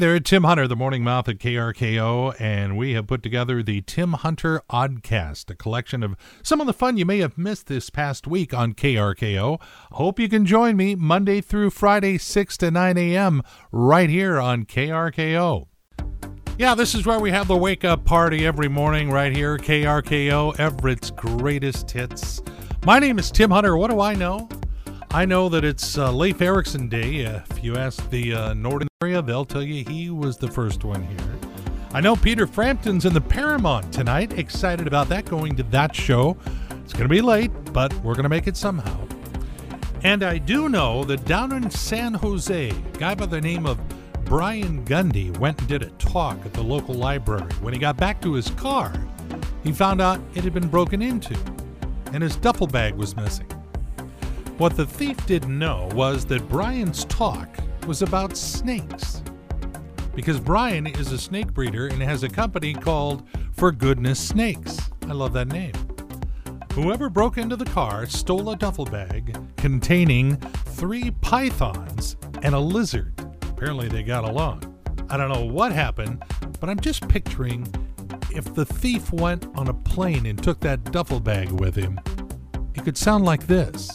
there, Tim Hunter, the morning mouth at KRKO, and we have put together the Tim Hunter Oddcast, a collection of some of the fun you may have missed this past week on KRKO. Hope you can join me Monday through Friday, 6 to 9 a.m., right here on KRKO. Yeah, this is where we have the wake up party every morning, right here, KRKO, Everett's greatest hits. My name is Tim Hunter. What do I know? I know that it's uh, Leif Erikson Day. If you ask the uh, northern area, they'll tell you he was the first one here. I know Peter Frampton's in the Paramount tonight. Excited about that, going to that show. It's going to be late, but we're going to make it somehow. And I do know that down in San Jose, a guy by the name of Brian Gundy went and did a talk at the local library. When he got back to his car, he found out it had been broken into, and his duffel bag was missing. What the thief didn't know was that Brian's talk was about snakes. Because Brian is a snake breeder and has a company called For Goodness Snakes. I love that name. Whoever broke into the car stole a duffel bag containing three pythons and a lizard. Apparently, they got along. I don't know what happened, but I'm just picturing if the thief went on a plane and took that duffel bag with him, it could sound like this.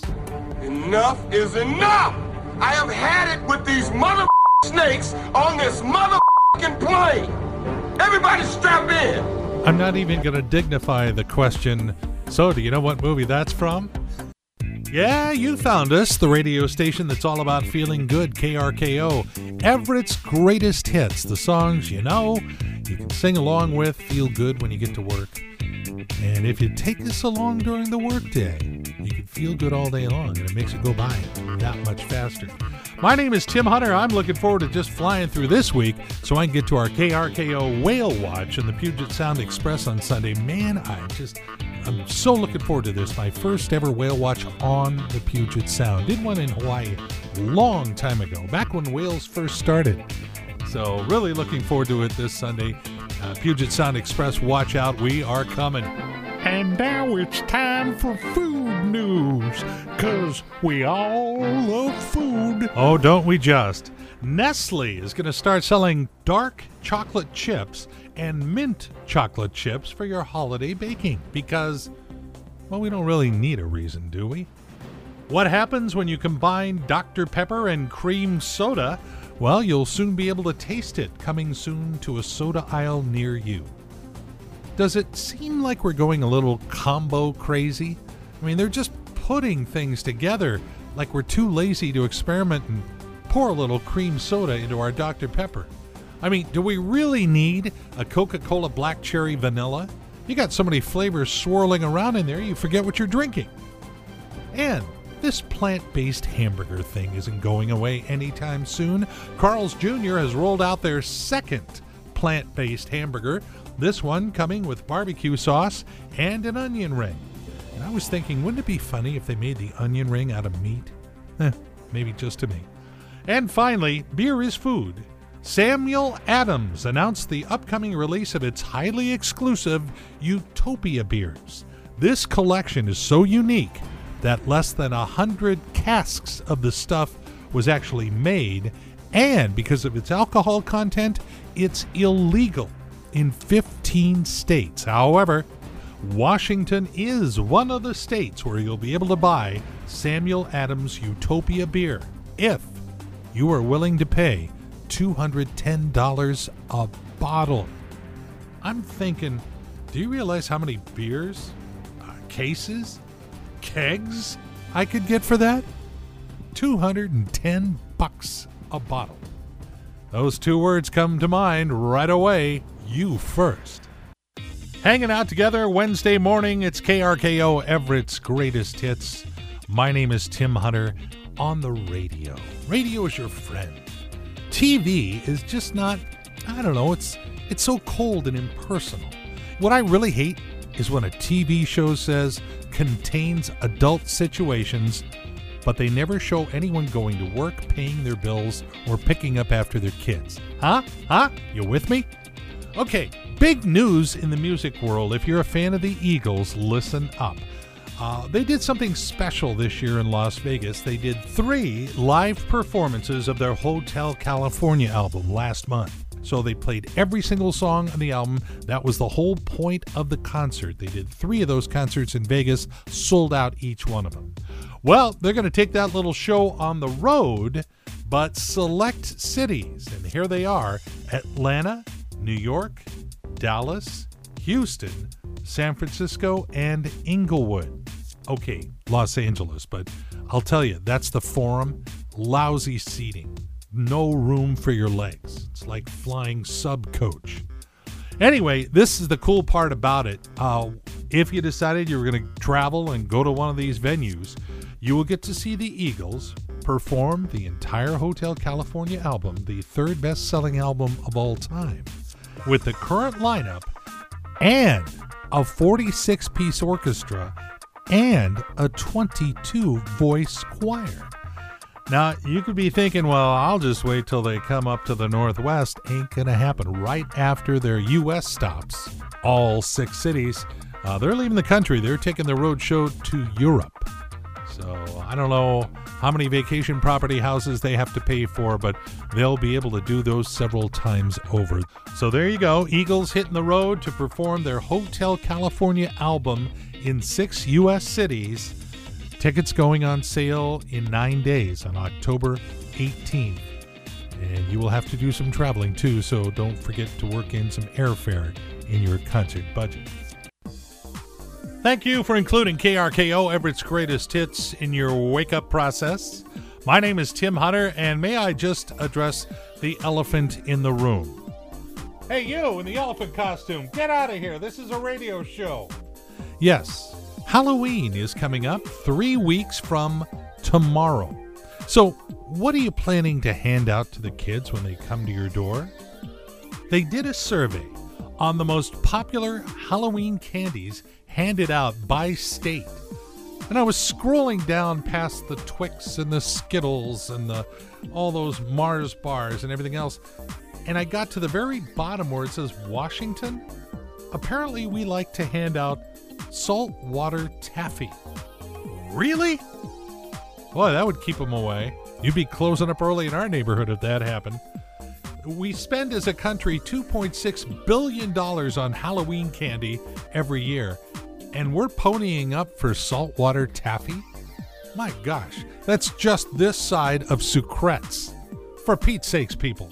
Enough is enough! I have had it with these mother snakes on this motherfucking plane! Everybody strap in! I'm not even going to dignify the question. So, do you know what movie that's from? Yeah, you found us, the radio station that's all about feeling good, KRKO. Everett's greatest hits, the songs you know, you can sing along with, feel good when you get to work. And if you take this along during the workday, you can feel good all day long, and it makes it go by that much faster. My name is Tim Hunter. I'm looking forward to just flying through this week so I can get to our KRKO Whale Watch and the Puget Sound Express on Sunday. Man, I just, I'm so looking forward to this. My first ever whale watch on the Puget Sound. Did one in Hawaii a long time ago, back when whales first started. So, really looking forward to it this Sunday. Uh, Puget Sound Express, watch out, we are coming. And now it's time for food news, because we all love food. Oh, don't we just? Nestle is going to start selling dark chocolate chips and mint chocolate chips for your holiday baking because, well, we don't really need a reason, do we? What happens when you combine Dr. Pepper and cream soda? Well, you'll soon be able to taste it, coming soon to a soda aisle near you. Does it seem like we're going a little combo crazy? I mean, they're just putting things together like we're too lazy to experiment and pour a little cream soda into our Dr. Pepper. I mean, do we really need a Coca Cola Black Cherry Vanilla? You got so many flavors swirling around in there, you forget what you're drinking. And this plant based hamburger thing isn't going away anytime soon. Carl's Jr. has rolled out their second plant based hamburger, this one coming with barbecue sauce and an onion ring. And I was thinking, wouldn't it be funny if they made the onion ring out of meat? Eh, maybe just to me. And finally, beer is food. Samuel Adams announced the upcoming release of its highly exclusive Utopia beers. This collection is so unique that less than a hundred casks of the stuff was actually made, and because of its alcohol content, it's illegal in 15 states. However, Washington is one of the states where you'll be able to buy Samuel Adams Utopia beer if you are willing to pay $210 a bottle. I'm thinking, do you realize how many beers, uh, cases, kegs I could get for that? 210 bucks a bottle. Those two words come to mind right away. You first. Hanging out together Wednesday morning, it's KRKO Everett's greatest hits. My name is Tim Hunter on the radio. Radio is your friend. TV is just not, I don't know, it's it's so cold and impersonal. What I really hate is when a TV show says contains adult situations, but they never show anyone going to work, paying their bills, or picking up after their kids. Huh? Huh? You with me? Okay, big news in the music world. If you're a fan of the Eagles, listen up. Uh, they did something special this year in Las Vegas. They did three live performances of their Hotel California album last month. So they played every single song on the album. That was the whole point of the concert. They did three of those concerts in Vegas, sold out each one of them. Well, they're going to take that little show on the road, but select cities. And here they are Atlanta, New York, Dallas, Houston, San Francisco, and Inglewood. Okay, Los Angeles, but I'll tell you, that's the forum. Lousy seating. No room for your legs. It's like flying sub coach. Anyway, this is the cool part about it. Uh, if you decided you were going to travel and go to one of these venues, you will get to see the Eagles perform the entire Hotel California album, the third best selling album of all time, with the current lineup and a 46 piece orchestra and a 22 voice choir. Now, you could be thinking, well, I'll just wait till they come up to the Northwest. Ain't going to happen right after their U.S. stops. All six cities, uh, they're leaving the country. They're taking the road show to Europe. So I don't know how many vacation property houses they have to pay for, but they'll be able to do those several times over. So there you go. Eagles hitting the road to perform their Hotel California album in six U.S. cities. Tickets going on sale in nine days on October 18th. And you will have to do some traveling too, so don't forget to work in some airfare in your concert budget. Thank you for including KRKO Everett's Greatest Hits in your wake up process. My name is Tim Hunter, and may I just address the elephant in the room? Hey, you in the elephant costume, get out of here. This is a radio show. Yes, Halloween is coming up three weeks from tomorrow. So, what are you planning to hand out to the kids when they come to your door? They did a survey on the most popular Halloween candies handed out by state. And I was scrolling down past the Twix and the Skittles and the all those Mars bars and everything else, and I got to the very bottom where it says Washington. Apparently, we like to hand out saltwater taffy. Really? Boy, that would keep them away. You'd be closing up early in our neighborhood if that happened. We spend as a country $2.6 billion on Halloween candy every year, and we're ponying up for saltwater taffy? My gosh, that's just this side of Sucrets. For Pete's sakes, people.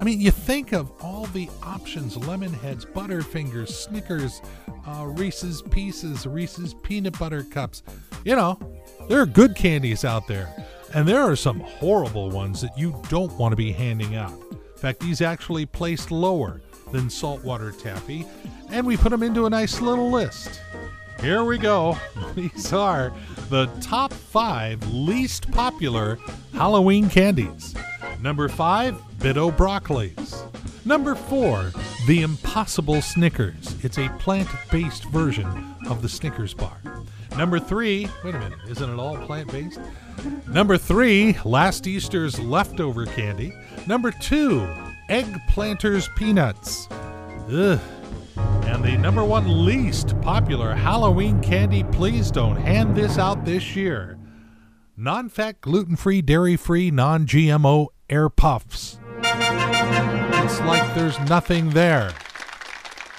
I mean, you think of all the options lemon heads, Butterfingers, Snickers, uh, Reese's Pieces, Reese's Peanut Butter Cups. You know, there are good candies out there, and there are some horrible ones that you don't want to be handing out. In fact, these actually placed lower than saltwater taffy, and we put them into a nice little list. Here we go. These are the top five least popular Halloween candies. Number five, Bitto Broccolis. Number four, the Impossible Snickers. It's a plant based version of the Snickers bar. Number three, wait a minute, isn't it all plant based? Number three, last Easter's leftover candy. Number two, Egg Planters Peanuts. Ugh. And the number one least popular Halloween candy, please don't hand this out this year. Non fat, gluten free, dairy free, non GMO air puffs. It's like there's nothing there.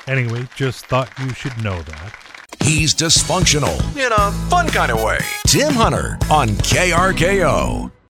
Anyway, just thought you should know that. He's dysfunctional in a fun kind of way. Tim Hunter on KRKO.